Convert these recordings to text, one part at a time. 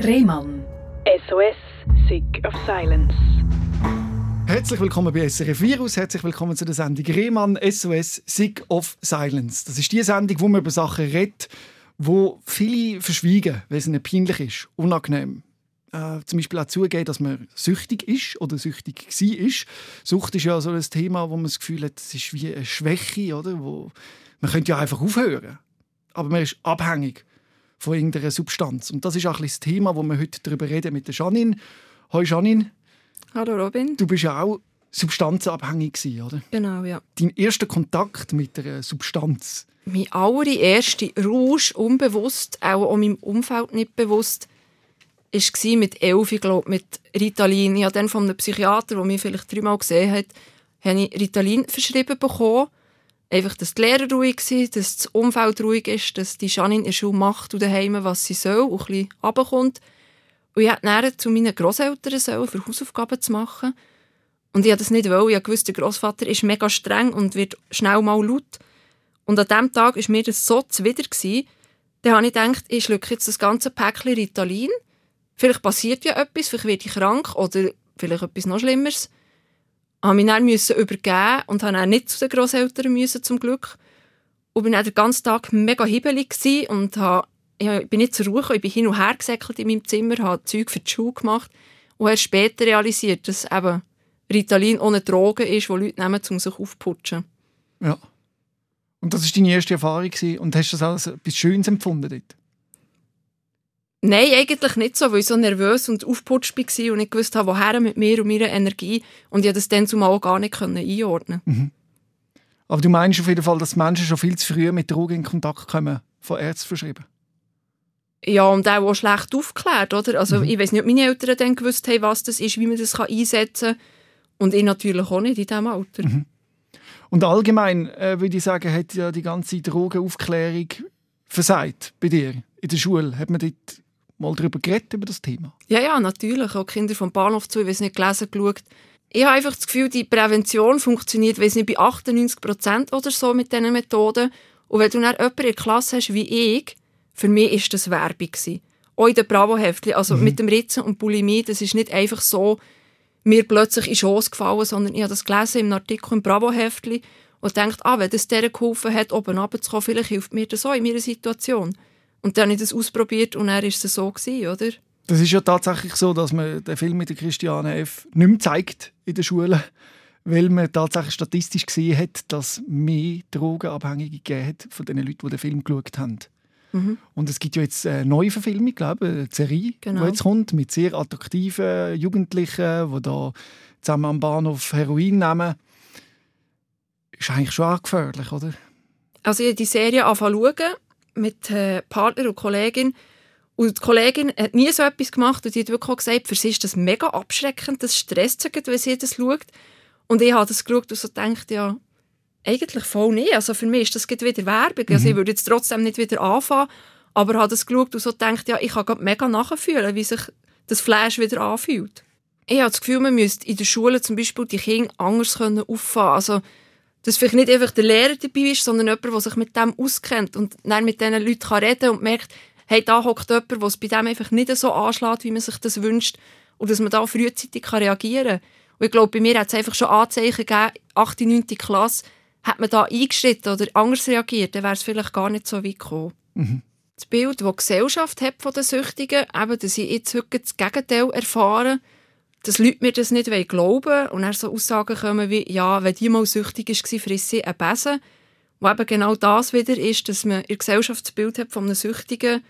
Rehmann. SOS, Sick of Silence. Herzlich willkommen bei SRF Virus, herzlich willkommen zu der Sendung Rehmann SOS Sick of Silence. Das ist die Sendung, wo man über Sachen redet, wo viele verschwiegen, weil es ihnen peinlich ist, unangenehm. Äh, zum Beispiel auch zugeben, dass man süchtig ist oder süchtig war. Sucht ist ja so ein Thema, wo man das Gefühl hat, es ist wie eine Schwäche, oder? Wo man könnte ja einfach aufhören, aber man ist abhängig von irgendeiner Substanz. Und das ist auch ein das Thema, wo wir heute darüber reden mit der Janine. Hallo Janine. Hallo Robin. Du bist ja auch substanzabhängig gewesen, oder? Genau, ja. Dein erster Kontakt mit einer Substanz? Mein allererster Rausch, unbewusst, auch meinem Umfeld nicht bewusst, war mit elf, ich glaube, mit Ritalin. Ich habe dann von einem Psychiater, der mich vielleicht dreimal gesehen hat, habe ich Ritalin verschrieben bekommen. Einfach, dass die Lehrer ruhig sind, dass das Umfeld ruhig ist, dass die Janine in der Schule macht und daheim, was sie soll, und ein bisschen runterkommt. Und ich dann zu meinen Grosseltern sollen, für Hausaufgaben zu machen. Und ich wollte das nicht, weil ich wusste, der Großvater ist mega streng und wird schnell mal laut. Und an diesem Tag war mir das so zuwider. Dann habe ich gedacht, ich schlucke jetzt das ganze Päckchen Ritalin. Vielleicht passiert ja etwas, vielleicht werde ich krank oder vielleicht etwas noch Schlimmeres habe mich dann müssen übergeben und habe dann nicht zu den Großeltern müssen, zum Glück. Und bin dann den ganzen Tag mega hibbelig und habe, ich bin nicht zur Ruhe gekommen, ich bin hin und her gesäckelt in meinem Zimmer, habe Zeug für die Schule gemacht und erst später realisiert, dass eben Ritalin ohne Droge ist, die Leute nehmen, um sich aufzuputschen. Ja. Und das war deine erste Erfahrung und hast du das als etwas Schönes empfunden dort? Nein, eigentlich nicht so, weil ich so nervös und aufgeputscht war und nicht gewusst habe, woher mit mir und meiner Energie. Und ich das dann zumal auch gar nicht einordnen mhm. Aber du meinst auf jeden Fall, dass Menschen schon viel zu früh mit Drogen in Kontakt kommen, von Ärzten verschrieben? Ja, und auch, auch schlecht aufklärt, oder? Also, mhm. ich weiß nicht, ob meine Eltern dann gewusst haben, was das ist, wie man das einsetzen kann. Und ich natürlich auch nicht in diesem Alter. Mhm. Und allgemein, äh, würde ich sagen, hat ja die ganze Drogenaufklärung versagt bei dir in der Schule. Hat man dort mal darüber geredet, über das Thema? Ja, ja, natürlich. Auch Kinder vom Bahnhof zu, ich weiß nicht, gelesen, geschaut. Ich habe einfach das Gefühl, die Prävention funktioniert, weiß nicht, bei 98 Prozent oder so mit diesen Methoden. Und wenn du dann jemanden in der Klasse hast wie ich, für mich war das Werbung. Gewesen. Auch in den Bravo-Heftchen. Also mhm. mit dem Ritzen und Bulimie, das ist nicht einfach so mir plötzlich in Schoß gefallen, sondern ich habe das gelesen im Artikel im Bravo-Heftchen und denkt, ah, wenn das der geholfen hat, oben runterzukommen, vielleicht hilft mir das auch in meiner Situation. Und dann habe ich das ausprobiert und dann war es so, gewesen, oder? Das ist ja tatsächlich so, dass man den Film mit der Christiane F. nicht mehr zeigt in der Schule, weil man tatsächlich statistisch gesehen hat, dass mehr Drogenabhängige gegeben hat von den Leuten, die den Film geschaut haben. Mhm. Und es gibt ja jetzt eine neue Verfilmung, glaube ich, eine Serie, genau. die jetzt kommt, mit sehr attraktiven Jugendlichen, die da zusammen am Bahnhof Heroin nehmen. Ist eigentlich schon auch gefährlich, oder? Also ich habe die Serie angefangen mit äh, Partner und Kollegin. Und die Kollegin hat nie so etwas gemacht und sie hat wirklich auch gesagt, für sie ist das mega abschreckend, das stresst sie, wenn sie das schaut. Und ich habe das geschaut und so gedacht, ja, eigentlich voll nicht. Also für mich ist das wieder Werbung. Mhm. Also ich würde jetzt trotzdem nicht wieder anfangen, aber habe das geschaut und so gedacht, ja, ich kann mega nachfühlen, wie sich das Flash wieder anfühlt. Ich habe das Gefühl, man müsste in der Schule zum Beispiel die Kinder anders auffahren Also dass vielleicht nicht einfach der Lehrer dabei ist, sondern jemand, der sich mit dem auskennt und dann mit diesen Leuten kann reden und merkt, hey, da hockt jemand, der es bei dem einfach nicht so anschlägt, wie man sich das wünscht und dass man da frühzeitig kann reagieren kann. Und ich glaube, bei mir hat es einfach schon Anzeichen gegeben, 8., 9. Klasse, hat man da eingeschritten oder anders reagiert, dann wäre es vielleicht gar nicht so weit gekommen. Mhm. Das Bild, das die Gesellschaft hat von den Süchtigen, eben, dass ich jetzt heute das Gegenteil erfahren, dass Leute mir das nicht glauben wollen und dann so Aussagen kommen wie, ja, wenn die mal süchtig war, frisst sie einen Besen. Wo eben genau das wieder ist, dass man ein Gesellschaftsbild hat von einem Süchtigen,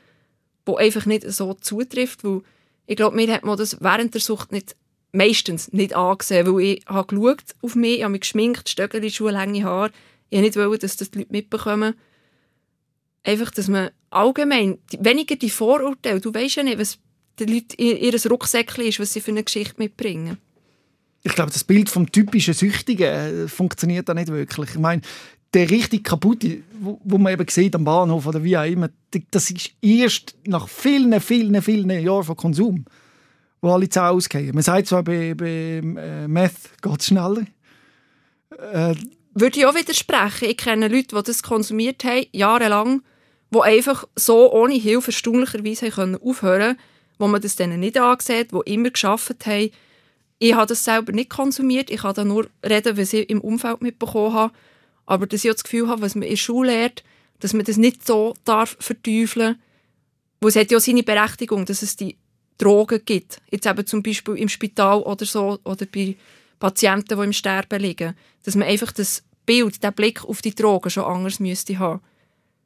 wo einfach nicht so zutrifft, weil ich glaube, mir hat man das während der Sucht nicht, meistens nicht angesehen, weil ich habe geschaut auf mich, ich habe mich geschminkt, Stöckeli, Schuhe, lange Haare. Ich wollte nicht, dass das die Leute mitbekommen. Einfach, dass man allgemein, weniger die Vorurteile, du weißt ja nicht, was den Leuten ihr Rucksäckchen ist, was sie für eine Geschichte mitbringen. Ich glaube, das Bild vom typischen Süchtigen äh, funktioniert da nicht wirklich. Ich meine, der richtig kaputte, wo, wo, man eben sieht am Bahnhof oder wie auch immer, das ist erst nach vielen, vielen, vielen Jahren von Konsum, wo alle Zähne ausgehen. Man sagt zwar, bei, bei äh, Meth geht es schneller. Äh, Würde ich auch widersprechen. Ich kenne Leute, die das konsumiert haben, jahrelang, die einfach so ohne Hilfe erstaunlicherweise aufhören können wo man das denen nicht ansieht, die immer geschafft haben. Ich habe das selber nicht konsumiert, ich kann da nur reden, was ich im Umfeld mitbekommen habe. Aber dass ich auch das Gefühl habe, was man in der Schule lernt, dass man das nicht so darf verteufeln darf. es hat ja seine Berechtigung, dass es die Drogen gibt. Jetzt eben zum Beispiel im Spital oder so, oder bei Patienten, die im Sterben liegen. Dass man einfach das Bild, den Blick auf die Drogen schon anders müsste haben.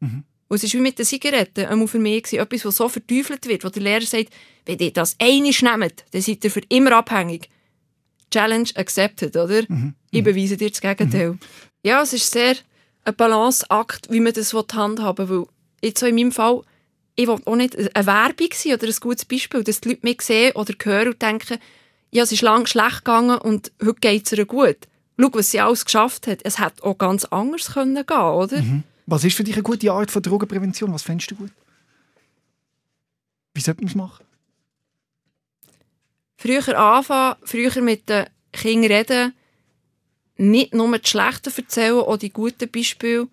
Mhm. Und es ist wie mit den Zigaretten, einmal für mich etwas, was so verteufelt wird, wo der Lehrer sagt, wenn ihr das eine nehmt, dann seid ihr für immer abhängig. Challenge accepted, oder? Mhm. Ich beweise dir das Gegenteil. Mhm. Ja, es ist sehr ein Balanceakt, wie man das handhaben will. Jetzt so in meinem Fall, ich will auch nicht eine Werbung sein oder ein gutes Beispiel, dass die Leute mich sehen oder hören und denken, ja, es ist lange schlecht gegangen und heute geht es ihr gut. Schau, was sie alles geschafft hat. Es hätte auch ganz anders können gehen oder? Mhm. Was ist für dich eine gute Art von Drogenprävention? Was fändest du gut? Wie sollte man es machen? Früher anfangen, früher mit den Kindern reden, nicht nur die schlechten erzählen, auch die guten Beispiele.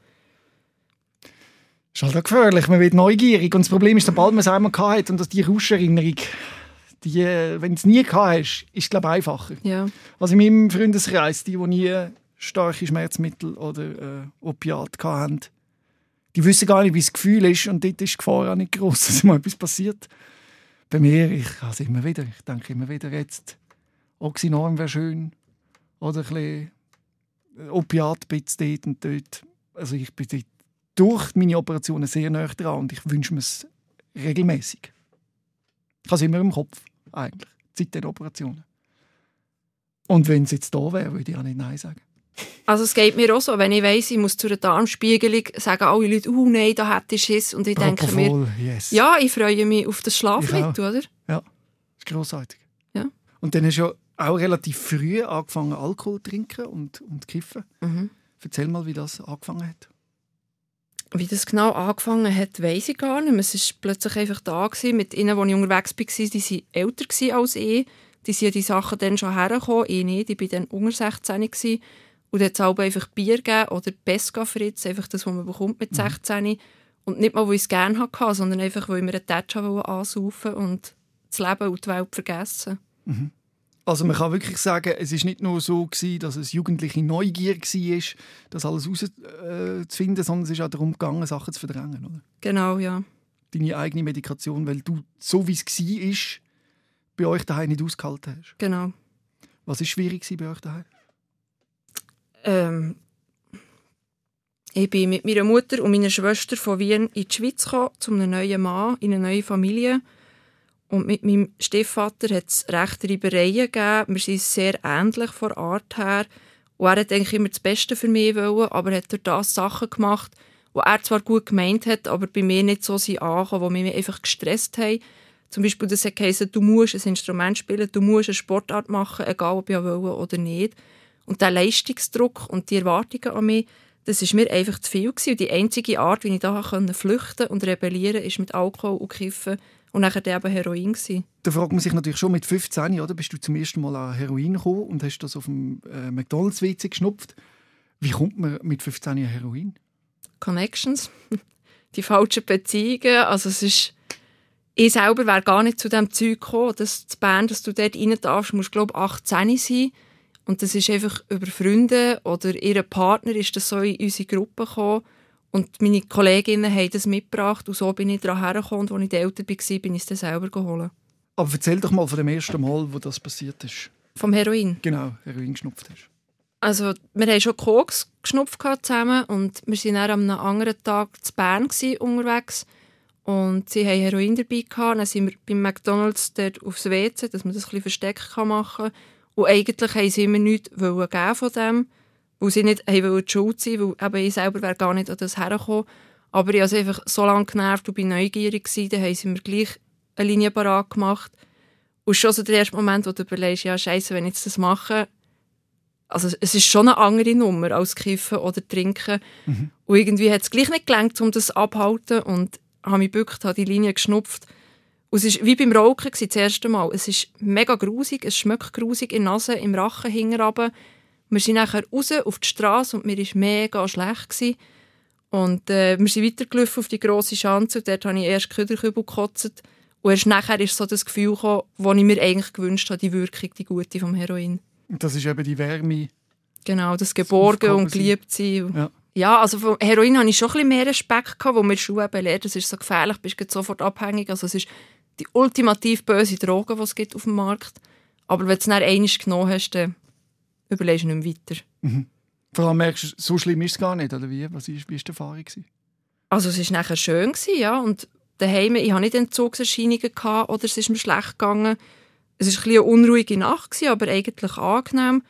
Das ist halt auch gefährlich, man wird neugierig. Und das Problem ist, sobald man es einmal hat und dass die Rauscherinnerung, die, wenn du es nie gehabt hast, ist es, glaube ich, einfacher. Ja. Also in meinem Freundeskreis, die, die nie starke Schmerzmittel oder äh, Opiate hatten, die wissen gar nicht, wie das Gefühl ist und dort ist die Gefahr auch nicht groß, dass mal etwas passiert. Bei mir, ich also immer wieder, ich denke immer wieder jetzt, Oxynorm wäre schön oder ein bisschen Opiatbits dort und dort. Also ich bin dort durch meine Operationen sehr nah dran und ich wünsche mir es regelmäßig. Ich habe es immer im Kopf, eigentlich, seit den Operationen. Und wenn es jetzt da wäre, würde ich auch nicht Nein sagen. Also es geht mir auch so, wenn ich weiss, ich muss zu einer Darmspiegelung, sagen alle Leute, oh nein, da hätte ich Schiss. Und ich Propofol, denke mir, yes. ja, ich freue mich auf das Schlafmittel, oder? Ja, das ist grossartig. Ja. Und dann hast du ja auch relativ früh angefangen, Alkohol zu trinken und, und kiffen. Mhm. Erzähl mal, wie das angefangen hat. Wie das genau angefangen hat, weiß ich gar nicht. Es war plötzlich einfach da. Gewesen. Mit ihnen, als ich unterwegs war, die waren älter als ich. Die sind die Sachen dann schon hergekommen. Ich nicht. Ich war dann unter 16. Gewesen. Und dann hat es einfach Bier gegeben oder Pesca Fritz, einfach das, was man bekommt mit 16. Mhm. Und nicht mal, weil ich es gerne hatte, sondern einfach, weil ich mir einen Touch ansaufen und das Leben und die Welt vergessen. Mhm. Also man kann wirklich sagen, es ist nicht nur so gewesen, dass es jugendliche Neugier war, das alles herauszufinden, sondern es ist auch darum gegangen, Sachen zu verdrängen, oder? Genau, ja. Deine eigene Medikation, weil du, so wie es war, bei euch daheim nicht ausgehalten hast. Genau. Was war schwierig bei euch daheim? Ähm, ich bin mit meiner Mutter und meiner Schwester von Wien in die Schweiz gekommen, zu einem neuen Mann, in eine neue Familie. Und mit meinem Stiefvater hat es recht Reibereien gegeben. Wir sind sehr ähnlich von Art her. Und er hat eigentlich immer das Beste für mich wollen, aber hat durch das Sachen gemacht, die er zwar gut gemeint hat, aber bei mir nicht so sind angekommen, die mich einfach gestresst haben. Zum Beispiel, das hat geheißen, du musst ein Instrument spielen, du musst eine Sportart machen, egal ob ich will oder nicht. Und der Leistungsdruck und die Erwartungen an mich, das ist mir einfach zu viel gewesen. Und die einzige Art, wie ich da flüchten und rebellieren ist mit Alkohol und Kiffen und nachher eben Heroin. Gewesen. Da fragt man sich natürlich schon mit 15, oder? Bist du zum ersten Mal an Heroin gekommen und hast das auf dem äh, McDonalds WC geschnupft. Wie kommt man mit 15 an Heroin? Connections, die falschen Beziehungen. Also es ist, ich selber wäre gar nicht zu dem Zeug gekommen, dass die Band, dass du dort rein darfst, musst glaube 18 sein. Und das ist einfach über Freunde oder ihren Partner ist das so in unsere Gruppe gekommen. Und meine Kolleginnen haben das mitgebracht und so bin ich daran hergekommen. Und als ich älter war, bin ich es dann selber geholt. Aber erzähl doch mal von dem ersten Mal, wo das passiert ist. Vom Heroin? Genau, Heroin geschnupft hast. Also, wir haben schon Koks geschnupft zusammen und wir waren dann am anderen Tag zu Bern unterwegs. Und sie haben Heroin dabei gehabt. Dann sind wir beim McDonalds dort aufs WC, dass man das ein bisschen versteckt machen kann. Und eigentlich haben sie immer nichts geben von dem weil sie nicht hey, die Schuld sein weil eben ich selber wäre gar nicht an das hergekommen. Aber ich habe einfach so lange genervt und bin neugierig gewesen, dann haben sie mir gleich eine Linie parat gemacht. Und schon so der erste Moment, wo du überlegst, ja scheiße, wenn ich jetzt das mache, also es ist schon eine andere Nummer als Kiffen oder Trinken. Mhm. Und irgendwie hat es gleich nicht gelangt, um das abzuhalten und habe mich gebückt, habe die Linie geschnupft. Und es war wie beim Rauchen das erste Mal. Es ist mega grusig, es schmeckt grusig in der Nase, im Rachen hinten wir sind nachher raus auf die Straße und mir war mega schlecht. Gewesen. Und äh, wir sind weitergelaufen auf die grosse Schanze und dort habe ich erst Köderkübel gekotzt. Und erst nachher ist so das Gefühl gekommen, das ich mir eigentlich gewünscht habe, die Wirkung, die gute vom Heroin. Und das ist eben die Wärme. Genau, das Geborgen und geliebt sein. Ja. Ja, also vom Heroin hatte ich schon ein bisschen mehr Respekt, gehabt, wo mir eben lernen, das ist so gefährlich, bist du sofort abhängig. Also es ist die ultimativ böse Droge, die es gibt auf dem Markt. Aber wenn du es dann einmal genommen hast, dann überlegst du nicht mehr weiter. Vor allem merkst du, so schlimm ist es gar nicht, oder wie? Was ist, wie ist die Erfahrung? Also es war nachher schön, gewesen, ja. Und daheim, ich hatte nicht Entzugserscheinungen gehabt, oder es ist mir schlecht gegangen. Es war ein eine unruhige Nacht, gewesen, aber eigentlich angenehm.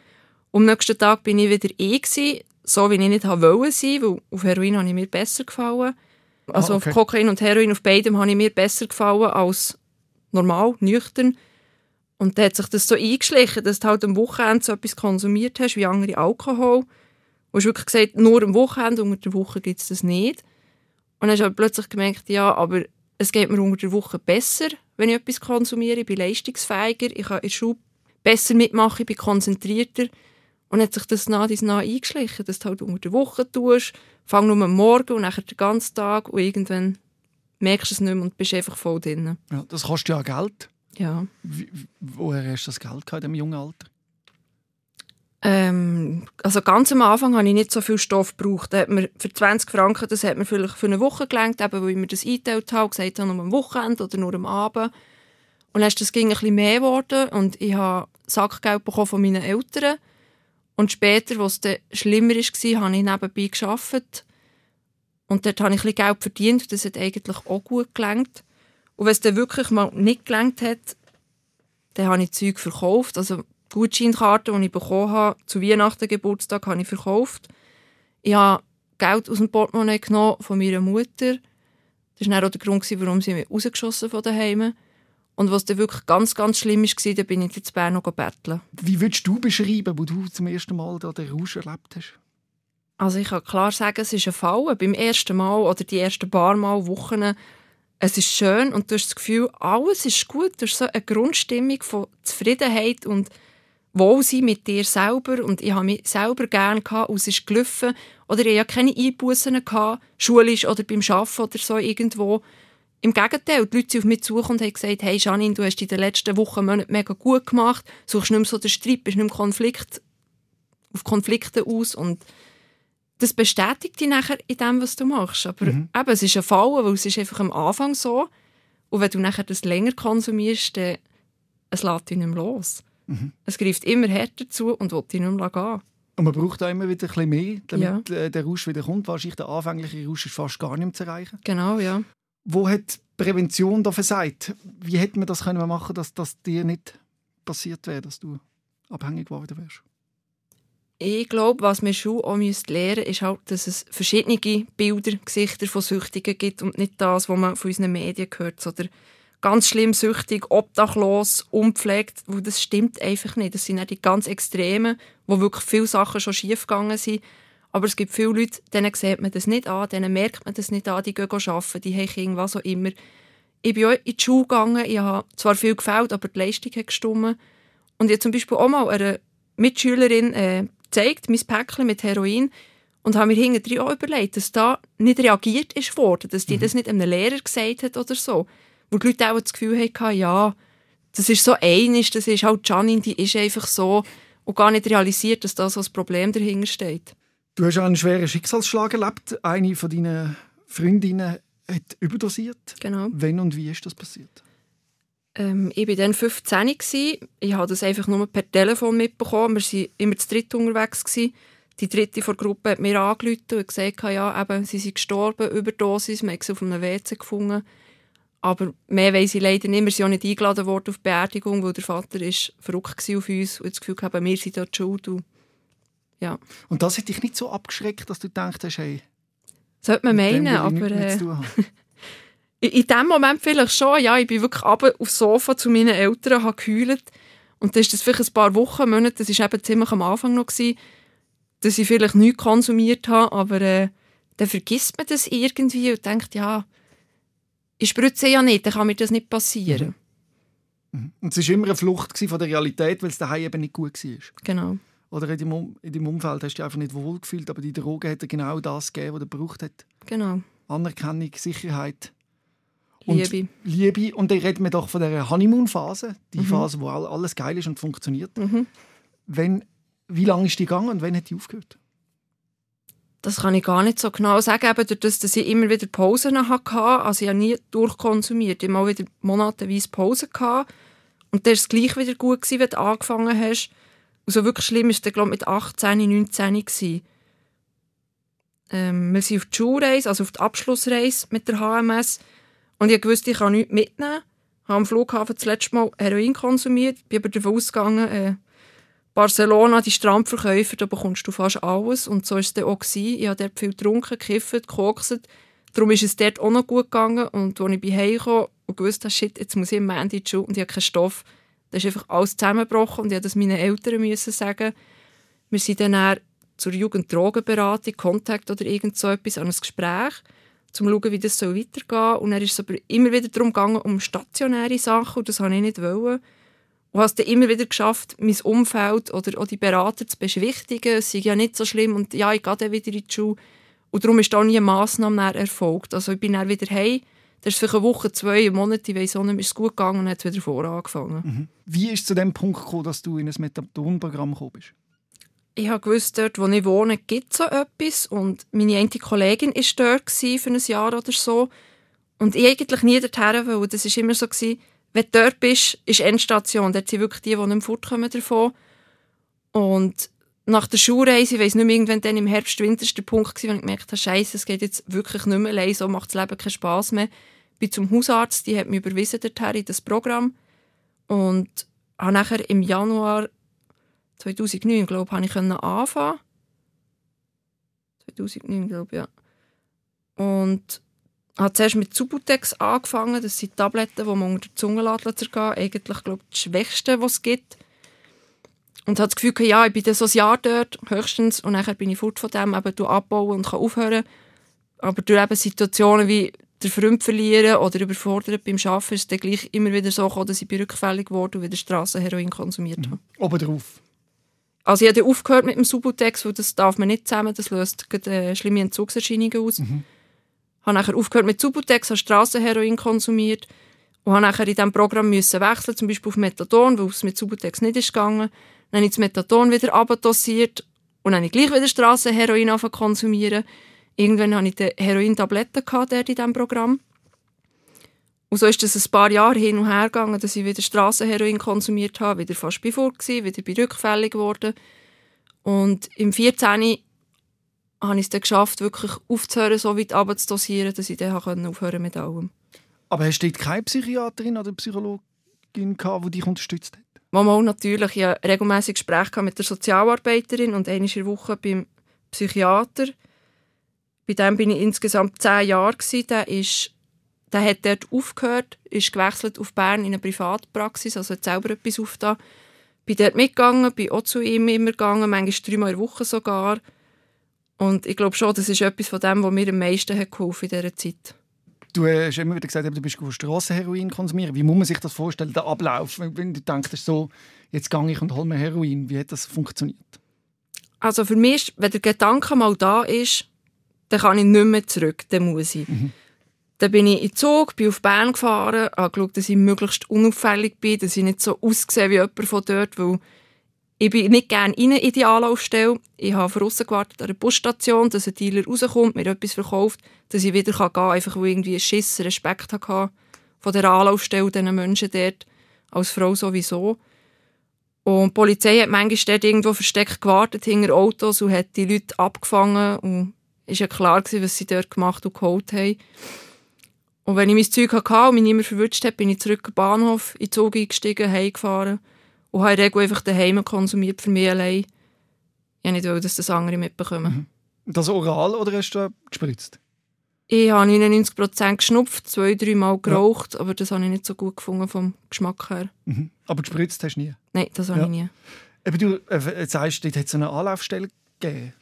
Und am nächsten Tag bin ich wieder eh, gewesen, so wie ich nicht wollte sein, weil auf Heroin habe ich mir besser gefallen. Also Ah, okay. auf Kokain und Heroin, auf beidem habe ich mir besser gefallen als normal, nüchtern. Und dann hat sich das so eingeschlichen, dass du halt am Wochenende so etwas konsumiert hast, wie andere Alkohol. Und du hast wirklich gesagt, nur am Wochenende, unter der Woche gibt es das nicht. Und dann hast du aber plötzlich gemerkt, ja, aber es geht mir unter der Woche besser, wenn ich etwas konsumiere. Ich bin leistungsfähiger, ich kann in der Schule besser mitmachen, ich bin konzentrierter. Und hat sich das nach dies nach eingeschlichen, dass du halt unter der Woche tust, fang nur am Morgen und nachher den ganzen Tag und irgendwann merkst du es nicht mehr und bist einfach voll drin. Ja, das kostet ja auch Geld. Ja. Wie, woher hast du das Geld gehabt in diesem jungen Alter? Ähm, also ganz am Anfang habe ich nicht so viel Stoff gebraucht. Da hat mir für 20 Franken, das hat mir vielleicht für eine Woche gelangt, eben weil ich mir das eingeteilt habe, gesagt habe, nur am Wochenende oder nur am Abend. Und dann ist das ging ein bisschen mehr geworden und ich habe Sackgeld bekommen von meinen Eltern. Und später, als es dann schlimmer war, habe ich nebenbei gearbeitet. Und dort habe ich ein Geld verdient und das hat eigentlich auch gut gelangt. Und wenn es dann wirklich mal nicht gelangt hat, dann habe ich Zeug verkauft. Also Gutscheinkarten, die ich bekommen habe, zu Weihnachten, Geburtstag, habe ich verkauft. Ich habe Geld aus dem Portemonnaie genommen von meiner Mutter. Das war auch der Grund, warum sie mich rausgeschossen von daheim. Und was dann wirklich ganz, ganz schlimm war, dann bin ich in Bern noch betteln. Wie würdest du beschreiben, wo du zum ersten Mal da den Rausch erlebt hast? Also ich kann klar sagen, es ist ein Fall. Beim ersten Mal oder die ersten paar Mal, Wochen, es ist schön und du hast das Gefühl, alles ist gut. Du hast so eine Grundstimmung von Zufriedenheit und Wohlsein mit dir selber und ich habe mich selber gerne gehabt und es ist gelaufen. Oder ich hatte keine Einbußen gehabt, schulisch oder beim Arbeiten oder so irgendwo. Im Gegenteil, die Leute sind auf mich zugekommen und haben gesagt, hey Janine, du hast in den letzten Wochen, Monaten mega gut gemacht, suchst nicht mehr so den Streit, bist nicht mehr Konflikt, auf Konflikte aus und das bestätigt dich nachher in dem, was du machst. Aber eben, es ist ein Fall, weil es ist einfach am Anfang so. Und wenn du nachher das länger konsumierst, dann es lässt dich nicht mehr los. Es greift immer härter zu und will dich nicht mehr gehen. Und man braucht auch immer wieder ein bisschen mehr, damit äh, der Rausch wieder kommt. Wahrscheinlich der anfängliche Rausch ist fast gar nicht mehr zu erreichen. Genau, ja. Wo hat Prävention da versagt? Wie hätte man das können machen, dass das dir nicht passiert wäre, dass du abhängig geworden wärst? Ich glaube, was wir schon auch müssen lernen ist halt, dass es verschiedene Bilder, Gesichter von Süchtigen gibt und nicht das, was man von unseren Medien hört. Oder ganz schlimm süchtig, obdachlos, unpflegt. Das stimmt einfach nicht. Das sind auch die ganz Extremen, wo wirklich viele Sachen schon schief gegangen sind. Aber es gibt viele Leute, denen sieht man das nicht an, denen merkt man das nicht an, die gehen arbeiten, die haben Kinder, was auch immer. Ich bin auch in die Schule gegangen, ich habe zwar viel gefällt, aber die Leistung hat gestimmt. Und ich habe zum Beispiel auch mal einer Mitschülerin äh, gezeigt, mein Päckchen mit Heroin, und habe mir hinterher auch überlegt, dass da nicht reagiert ist worden, dass die das nicht einem Lehrer gesagt hat oder so. Wo die Leute auch das Gefühl hatten, ja, das ist so einig, das ist halt Janine, die ist einfach so und gar nicht realisiert, dass da so ein Problem dahinter steht. Du hast einen schweren Schicksalsschlag erlebt. Eine von deinen Freundinnen hat überdosiert. Genau. Wann und wie ist das passiert? Ähm, ich war dann 15. Gewesen. Ich habe das einfach nur per Telefon mitbekommen. Wir waren immer zu dritt unterwegs. Gewesen. Die dritte der Gruppe hat mir angerufen und gesagt, ja, eben, sie sind gestorben, Überdosis. Wir haben sie auf einem WC gefunden. Aber mehr weiss ich leider nicht. Wir sind auch nicht eingeladen worden auf die Beerdigung, weil der Vater ist verrückt war auf uns und das Gefühl hatte, wir sind dort schuld. Und ja, Und das hat dich nicht so abgeschreckt, dass du gedacht hast, hey, sollte man meinen, aber... Äh. In dem Moment vielleicht schon, ja. Ich bin wirklich runter aufs Sofa zu meinen Eltern, habe geheult. Und dann ist das vielleicht ein paar Wochen, Monate, das war eben ziemlich am Anfang noch, gewesen, dass ich vielleicht nichts konsumiert habe, aber äh, dann vergisst man das irgendwie und denkt, ja, ich spritze ja nicht, dann kann mir das nicht passieren. Und es war immer eine Flucht von der Realität, weil es daheim eben nicht gut war. Genau. Oder in deinem, Um- in deinem Umfeld hast du dich einfach nicht wohl gefühlt, aber die Droge hat dir genau das gegeben, was du gebraucht hat. Genau. Anerkennung, Sicherheit. Und Liebe. Liebe. Und dann reden wir doch von der Honeymoon-Phase, die Mhm. Phase, wo all- alles geil ist und funktioniert. Mhm. Wenn, wie lange ist die gegangen und wann hat die aufgehört? Das kann ich gar nicht so genau sagen, eben durch das, dass ich immer wieder Pausen hatte. Also ich habe nie durchkonsumiert. Ich habe mal wieder monatenweise Pausen gehabt. Und dann war es gleich wieder gut, gewesen, wenn du angefangen hast. Und so wirklich schlimm war es glaube ich, mit 18, 19 gewesen. Ähm, wir sind auf die Schulreise, also auf die Abschlussreise mit der HMS. Und ich wusste, ich kann nichts mitnehmen. Ich habe am Flughafen das letzte Mal Heroin konsumiert. Bin aber davon ausgegangen, äh, Barcelona, die Strandverkäufer, da bekommst du fast alles. Und so war es dann auch. Gewesen. Ich habe dort viel getrunken, gekifft, gekokst. Darum ist es dort auch noch gut gegangen. Und als ich bei Hause kam und gewusst habe, shit, jetzt muss ich die Schule und ich habe keinen Stoff, da ist einfach alles zusammengebrochen und ich musste das meinen Eltern müssen sagen. Wir sind dann, dann zur Jugenddrogenberatung, Kontakt oder irgend so etwas, an ein Gespräch, um zu schauen, wie das soll weitergehen soll. Und dann ist es aber immer wieder darum gegangen, um stationäre Sachen und das wollte ich nicht. Wollen. Und habe es dann immer wieder geschafft, mein Umfeld oder auch die Berater zu beschwichtigen. Es sei ja nicht so schlimm und ja, ich gehe dann wieder in die Schule. Und darum ist da nie eine Massnahme erfolgt. Also ich bin dann wieder heim. Das ist für eine Woche, zwei, einen Monat, ich auch nicht, ist es gut gegangen und hat wieder vorher angefangen. Wie ist es zu dem Punkt gekommen, dass du in ein Methadon-Programm gekommen bist? Ich habe gewusst, dort, wo ich wohne, gibt es so etwas. Und meine eine Kollegin war dort für ein Jahr oder so. Und ich eigentlich nie dorthin wollte. Das war immer so, gewesen, wenn du dort bist, ist Endstation. Dort sind wirklich die, die nicht mehr fortkommen davon. Und nach der Schulreise, ich weiss nicht mehr, irgendwann dann im Herbst, Winter war der Punkt, wo ich gemerkt habe, Scheiße, es geht jetzt wirklich nicht mehr allein, so macht das Leben keinen Spass mehr. Ich bin zum Hausarzt, die hat mich überwiesen dorthin in das Programm. Und habe nachher im Januar 2009, glaube ich, habe ich anfangen 2009, glaube ich, ja. Und habe zuerst mit Subutex angefangen. Das sind Tabletten, die man unter die Zunge zergehen. Eigentlich, glaube ich, das Schwächste, was es gibt. Und habe das Gefühl, ja, ich bin dann so ein Jahr dort, höchstens, und nachher bin ich fort von dem, eben abbauen und kann aufhören. Aber durch eben Situationen wie der Freund verlieren oder überfordert beim Arbeiten ist es dann gleich immer wieder so gekommen, dass ich rückfällig geworden und wieder Strassenheroin konsumiert habe. Oben drauf. Also ich habe aufgehört mit dem Subutex, weil das darf man nicht zusammen, das löst äh, schlimme Entzugserscheinungen aus. Mhm. Habe nachher aufgehört mit Subutex, habe Strassenheroin konsumiert und habe nachher in diesem Programm müssen wechseln, zum Beispiel auf Methadon, weil es mit Subutex nicht ist gegangen. Dann habe ich das Methadon wieder abdosiert und dann habe ich gleich wieder Strassenheroin konsumieren. Irgendwann hatte ich gehabt, dort in diesem Programm. Und so ist es ein paar Jahre hin und her gegangen, dass ich wieder Strassenheroin konsumiert habe, wieder fast bei vor gewesen, wieder bei rückfällig geworden. Und im 14. habe ich es dann geschafft, wirklich aufzuhören, so weit abzudosieren, dass ich dann aufhören mit allem. Aber hast du dort keine Psychiaterin oder Psychologin gehabt, die dich unterstützt hat? Mal natürlich, ich hatte regelmässig Gespräche mit der Sozialarbeiterin und einmal in der Woche beim Psychiater. Bei dem bin ich insgesamt zehn Jahre. Gewesen. Der, ist, der hat dort aufgehört, ist gewechselt auf Bern in eine Privatpraxis, also hat selber etwas aufgetan. Bin dort mitgegangen, bin auch zu ihm immer gegangen, manchmal dreimal in der Woche sogar. Und ich glaube schon, das ist etwas von dem, was mir am meisten hat geholfen in dieser Zeit. Du hast immer wieder gesagt, du bist Strassenheroin konsumieren. Wie muss man sich das vorstellen, der Ablauf? Wenn du denkst, so, jetzt gehe ich und hole mir Heroin, wie hat das funktioniert? Also für mich, ist, wenn der Gedanke mal da ist, dann kann ich nicht mehr zurück, dann muss ich. Mhm. Dann bin ich in den Zug, bin auf Bern gefahren, habe geschaut, dass ich möglichst unauffällig bin, dass ich nicht so aussehe wie jemand von dort, weil ich bin nicht gerne in eine Idealaufstelle. Ich habe draussen gewartet an der Busstation, dass ein Dealer rauskommt, mir etwas verkauft, dass ich wieder gehen kann, einfach weil irgendwie einen Schiss, Respekt hatte von der Anlaufstelle, diesen Menschen dort, als Frau sowieso. Und die Polizei hat manchmal dort irgendwo versteckt gewartet, hinter Autos und hat die Leute abgefangen und es war ja klar, was sie dort gemacht und geholt haben. Und wenn ich mein Zeug hatte und mich niemand verwünscht hat, bin ich zurück am Bahnhof, in den Zug eingestiegen, heimgefahren und habe in der Regel einfach daheim konsumiert für mich allein. Ich nicht will, dass das andere mitbekommen. Mhm. Das oral oder hast du gespritzt? Ich habe 99% geschnupft, zwei, drei Mal geraucht, ja. aber das habe ich nicht so gut gefunden vom Geschmack her. Mhm. Aber gespritzt hast du nie? Nein, das habe ja. ich nie. Aber du äh, sagst, dort hat es eine Anlaufstelle gegeben.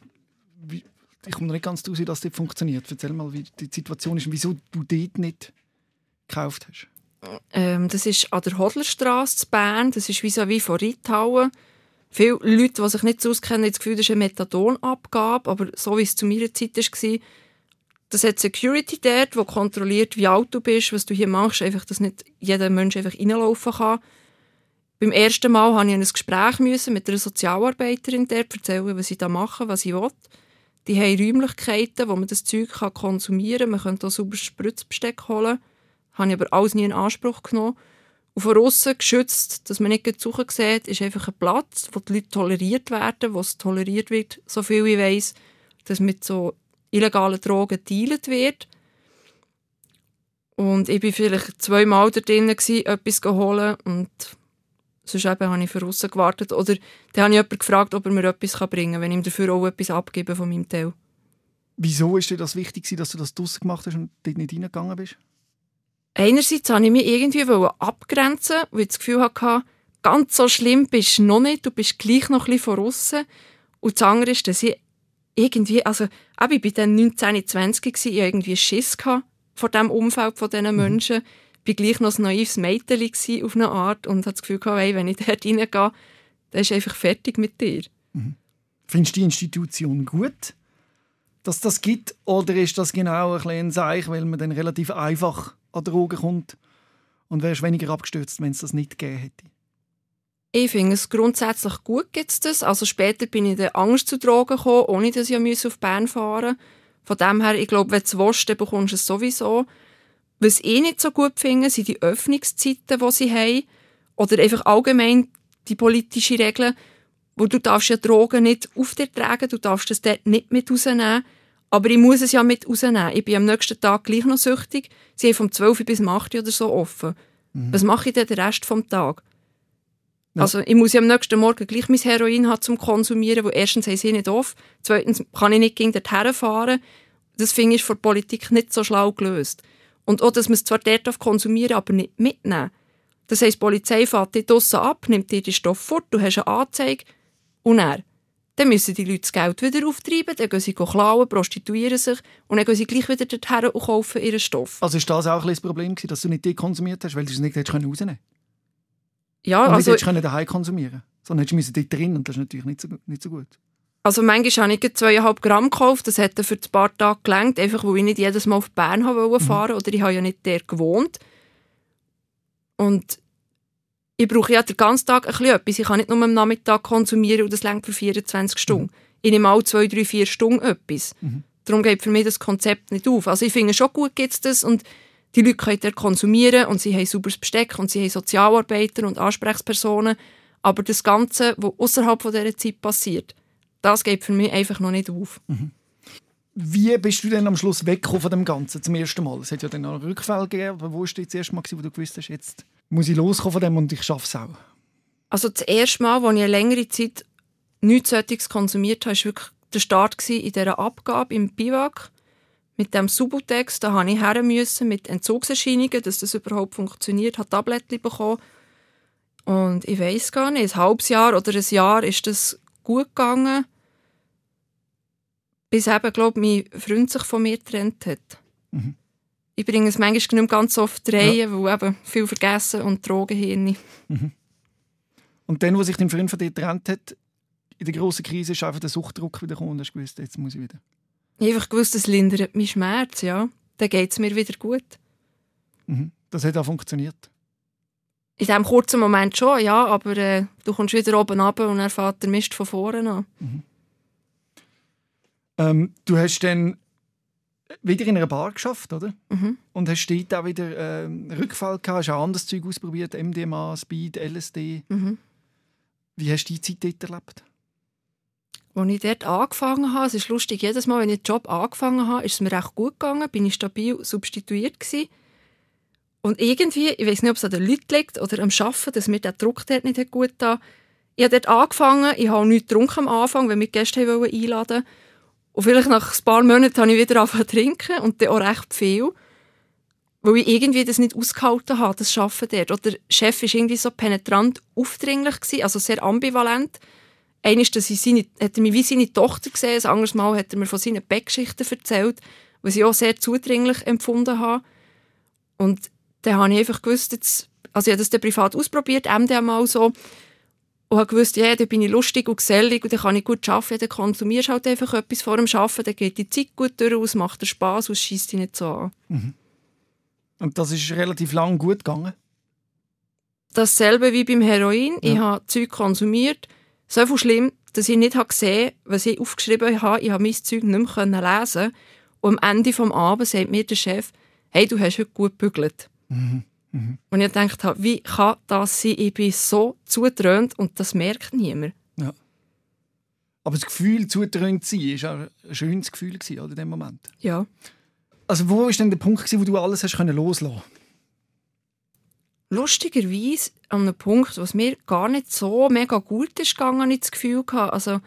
Wie, ich komme noch nicht ganz raus, wie das funktioniert. Erzähl mal, wie die Situation ist und wieso du dort nicht gekauft hast. Ähm, das ist an der Hodlerstraße in Bern. Das ist vis-à-vis von Reithauen. Viele Leute, die sich nicht so auskennen, haben das Gefühl, das ist eine Methadonabgabe. Aber so wie es zu meiner Zeit war, Das hat Security dort, die kontrolliert, wie alt du bist, was du hier machst, einfach, dass nicht jeder Mensch einfach reinlaufen kann. Beim ersten Mal musste ich ein Gespräch müssen mit einer Sozialarbeiterin dort erzählen, was ich da mache, was ich will. Die haben Räumlichkeiten, wo man das Zeug konsumieren kann. Man könnte auch sauberes Spritzbesteck holen. Habe ich aber alles nie in Anspruch genommen. Und von außen geschützt, dass man nicht die Suche sieht, ist einfach ein Platz, wo die Leute toleriert werden, wo es toleriert wird, so viel ich weiß, dass mit so illegalen Drogen dealt wird. Und ich war vielleicht zweimal da drin, etwas holen und sonst habe ich für außen gewartet. Oder dann habe ich jemanden gefragt, ob er mir etwas bringen kann, wenn ich ihm dafür auch etwas abgebe von meinem Teil. Wieso ist dir das wichtig, dass du das draussen gemacht hast und dort nicht reingegangen bist? Einerseits wollte ich mich irgendwie abgrenzen, weil ich das Gefühl hatte, ganz so schlimm bist du noch nicht, du bist gleich noch ein bisschen von außen. Und das andere ist, dass ich irgendwie, also auch ich war dann 19, 20 ich hatte irgendwie Schiss vor dem Umfeld von diesen mhm. Menschen. Ich war gleich noch ein naives Mädchen auf eine Art und hatte das Gefühl, hey, wenn ich dort reingehe, dann ist einfach fertig mit dir. Mhm. Findest du die Institution gut, dass das gibt? Oder ist das genau ein ein Zeichen, weil man dann relativ einfach an Drogen kommt und wärst weniger abgestürzt, wenn es das nicht gegeben hätte? Ich finde es grundsätzlich gut, gibt das. Also später bin ich der Angst zu Drogen gekommen, ohne dass ich auf Bern fahren musste. Von dem her, ich glaube, wenn du es dann bekommst du es sowieso. Was ich nicht so gut finde, sind die Öffnungszeiten, die sie haben. Oder einfach allgemein die politischen Regeln, wo du darfst ja Drogen nicht auf dir tragen, du darfst es dort nicht mit rausnehmen. Aber ich muss es ja mit rausnehmen. Ich bin am nächsten Tag gleich noch süchtig. Sie haben vom 12 bis 8 oder so offen. Mhm. Was mache ich denn den Rest des Tages? Ja. Also ich muss ja am nächsten Morgen gleich mein Heroin haben zum Konsumieren, wo erstens haben sie nicht offen, zweitens kann ich nicht gegen dorthin fahren. Das finde ich von der Politik nicht so schlau gelöst. Und auch, dass man es zwar dort konsumieren aber nicht mitnehmen. Das heisst, die Polizei fährt dich draussen ab, nimmt dir den Stoff fort, du hast eine Anzeige und er. Dann müssen die Leute das Geld wieder auftreiben, dann gehen sie klauen, prostituieren sich und dann gehen sie gleich wieder dorthin und kaufen ihren Stoff. Also ist das auch ein das Problem, dass du nicht die konsumiert hast, weil du es nicht rausnehmen konntest? Ja, und also... nicht hättest daheim konsumieren sondern hättest dort drin und das ist natürlich nicht so, nicht so gut. Also manchmal habe ich zweieinhalb Gramm gekauft, das hat für ein paar Tage gelangt, einfach weil ich nicht jedes Mal auf Bern wollte fahren mhm. oder ich habe ja nicht der gewohnt. Und ich brauche ja den ganzen Tag ein bisschen etwas. Ich kann nicht nur am Nachmittag konsumieren und das längt für 24 Stunden. Mhm. Ich nehme auch zwei, drei, vier Stunden etwas. Mhm. Darum geht für mich das Konzept nicht auf. Also ich finde schon gut gibt es das und die Leute können konsumieren und sie haben sauberes Besteck und sie haben Sozialarbeiter und Ansprechpersonen. Aber das Ganze, was außerhalb dieser Zeit passiert, das geht für mich einfach noch nicht auf. Mhm. Wie bist du denn am Schluss weggekommen von dem Ganzen zum ersten Mal? Es hat ja dann noch einen Rückfall gegeben, aber wo war das erste Mal, wo du gewusst hast, jetzt muss ich loskommen von dem und ich schaffe es auch? Also das erste Mal, als ich eine längere Zeit nichts solches konsumiert habe, war wirklich der Start in dieser Abgabe im Biwak. Mit dem Subutex, da musste ich her müssen, mit Entzugserscheinungen, dass das überhaupt funktioniert, habe Tabletten bekommen. Und ich weiß gar nicht, ein halbes Jahr oder ein Jahr ist das gut gegangen, bis eben, glaube mein Freund sich von mir getrennt hat. Mhm. Ich bringe es manchmal nicht ganz oft rein, ja. weil eben viel vergessen und Drogenhirne. Mhm. Und dann, wo sich dein Freund von dir getrennt hat, in der grossen Krise ist einfach der Suchtdruck wieder gekommen und hast gewusst, jetzt muss ich wieder. Ich einfach gewusst, das lindert meinen Schmerz, ja. Dann geht es mir wieder gut. Mhm. Das hat auch funktioniert? In diesem kurzen Moment schon, ja, aber äh, du kommst wieder oben runter und er fährt der Mist von vorne an. Mhm. Ähm, du hast dann wieder in einer Bar geschafft, oder? Mhm. Und hast dort auch wieder äh, Rückfall gehabt, hast auch anderes Zeug ausprobiert, MDMA, Speed, LSD. Mhm. Wie hast du die Zeit dort erlebt? Als ich dort angefangen habe, es ist lustig, jedes Mal, wenn ich den Job angefangen habe, ist es mir recht gut gegangen, bin ich stabil substituiert gewesen. Und irgendwie, ich weiß nicht, ob es an den Leuten liegt oder am Arbeiten, dass mir der Druck dort nicht gut da. Ich habe dort angefangen, ich habe nichts getrunken am Anfang, weil wir Gäste einladen wollten. Und vielleicht nach ein paar Monaten habe ich wieder angefangen zu trinken und dann auch recht viel. Weil ich irgendwie das nicht ausgehalten habe, das Arbeiten dort. Oder der Chef war irgendwie so penetrant aufdringlich, gewesen, also sehr ambivalent. Einmal dass ich seine, hat er mich wie seine Tochter gesehen, ein anderes Mal hat er mir von seinen Bettgeschichten erzählt, was ich auch sehr zudringlich empfunden habe. Und dann habe ich einfach gewusst, jetzt, also ich habe das dann privat ausprobiert, MDMA so, und habe gewusst, ja, dann bin ich lustig und gesellig und dann kann ich gut arbeiten, dann konsumierst du halt einfach etwas vor dem Arbeiten, dann geht die Zeit gut durch, es macht dir Spass und es schießt dich nicht so an. Mhm. Und das ist relativ lang gut gegangen? Dasselbe wie beim Heroin. Ja. Ich habe Zeug konsumiert, so viel schlimm, dass ich nicht gesehen habe, was ich aufgeschrieben habe. Ich habe mein Zeug nicht mehr lesen Und am Ende des Abends sagt mir der Chef, hey, du hast heute gut gebügelt. Mhm. Mhm. Und ich dachte, wie kann das sein? Ich bin so zutrönt und das merkt niemand. Ja. Aber das Gefühl, zutrönt zu sein, war ein schönes Gefühl in dem Moment. Ja. Also wo war denn der Punkt, wo du alles hast loslassen konntest? Lustigerweise an einem Punkt, was mir gar nicht so mega gut ist gegangen, habe ich das Gefühl gehabt. Also,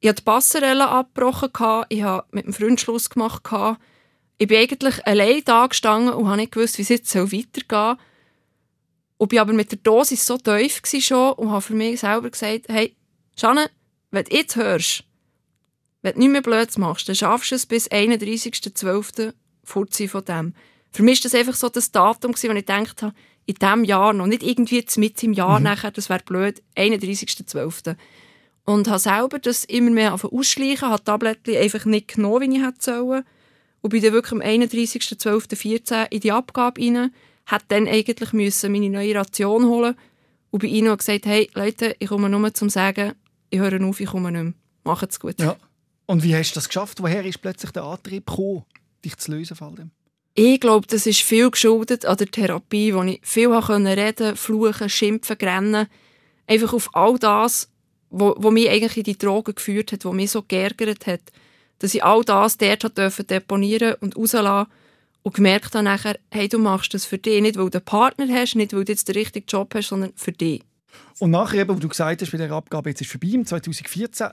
ich hatte die Passerelle abgebrochen, ich habe mit dem Freund Schluss gemacht, ich bin eigentlich allein da gestanden und habe nicht gewusst, wie es jetzt weitergehen soll. Und bin aber mit der Dosis so tief schon und habe für mich selber gesagt, hey, Janne, wenn du jetzt hörst, wenn du nicht mehr blöd machst, dann schaffst du es bis 31.12. fort von dem. Für mich war das einfach so das Datum, wo ich gedacht habe, in diesem Jahr noch, nicht irgendwie mit im Jahr mhm. nachher, das wäre blöd, 31.12. Und habe selber das immer mehr ausschleichen, habe Tabletten einfach nicht genommen, wie ich hätte sollen und bin dann wirklich am 31.12.14 in die Abgabe rein, hat dann eigentlich müssen meine neue Ration holen und bei ihnen gesagt, hey Leute, ich komme nur zum sagen, ich höre auf, ich komme nicht mehr. Macht's gut. Ja. Und wie hast du das geschafft? Woher ist plötzlich der Antrieb gekommen, dich zu lösen von dem? Ich glaube, das ist viel geschuldet an der Therapie, wo ich viel reden konnte, fluchen, schimpfen, rennen. Einfach auf all das, was mich eigentlich in die Drogen geführt hat, was mich so geärgert hat dass ich all das dort dürfen deponieren und rauslassen und gemerkt habe nachher, hey, du machst das für dich, nicht weil du einen Partner hast, nicht weil du jetzt den richtigen Job hast, sondern für dich. Und nachher, wo du gesagt hast, bei der Abgabe jetzt ist vorbei, im 2014,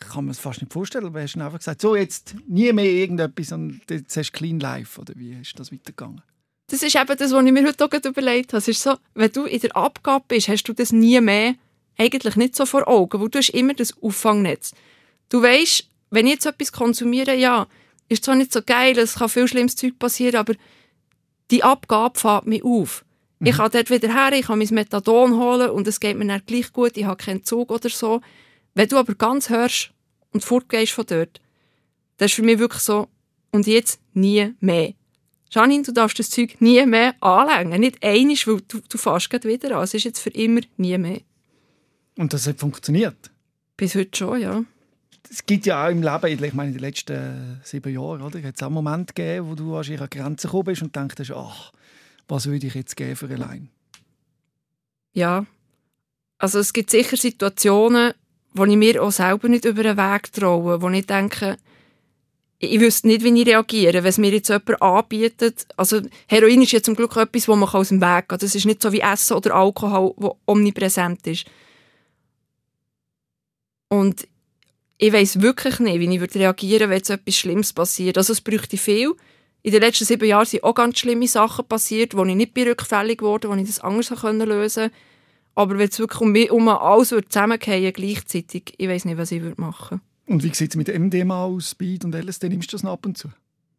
kann man es fast nicht vorstellen, aber hast du einfach gesagt, so jetzt nie mehr irgendetwas und jetzt hast du clean life, oder wie ist das weitergegangen? Das ist eben das, was ich mir heute auch überlegt habe. Es ist so, wenn du in der Abgabe bist, hast du das nie mehr eigentlich nicht so vor Augen, weil du hast immer das Auffangnetz. Du weißt, wenn ich jetzt etwas konsumiere, ja, ist zwar nicht so geil, es kann viel schlimmes Zeug passieren, aber die Abgabe fährt mich auf. Mhm. Ich kann dort wieder her, ich kann mein Methadon holen und es geht mir nicht gleich gut, ich habe keinen Zug oder so. Wenn du aber ganz hörst und fortgehst von dort, das ist für mich wirklich so, und jetzt nie mehr. Janine, du darfst das Zeug nie mehr anlängen. Nicht einisch, weil du, du fährst gerade wieder an. Es ist jetzt für immer nie mehr. Und das hat funktioniert? Bis heute schon, ja es gibt ja auch im Leben, ich meine, in den letzten sieben Jahren, oder, hat es auch Momente gegeben, wo du an ihre Grenzen gekommen bist und denkst, ach, was würde ich jetzt geben für allein? Ja, also es gibt sicher Situationen, wo ich mir auch selber nicht über den Weg traue, wo ich denke, ich wüsste nicht, wie ich reagiere, wenn es mir jetzt jemand anbietet. Also Heroin ist ja zum Glück etwas, wo man aus dem Weg geht. Das ist nicht so wie Essen oder Alkohol, wo omnipräsent ist. Und ich weiß wirklich nicht, wie ich würde reagieren wenn jetzt etwas Schlimmes passiert. Also es bräuchte viel. In den letzten sieben Jahren sind auch ganz schlimme Sachen passiert, wo ich nicht rückfällig wurde, wo ich das anders lösen konnte. Aber wenn es wirklich um, mich, um alles zusammenfallen gleichzeitig, ich weiß nicht, was ich machen würde. Und wie sieht es mit MDMA aus, Speed und LSD? Nimmst du das ab und zu?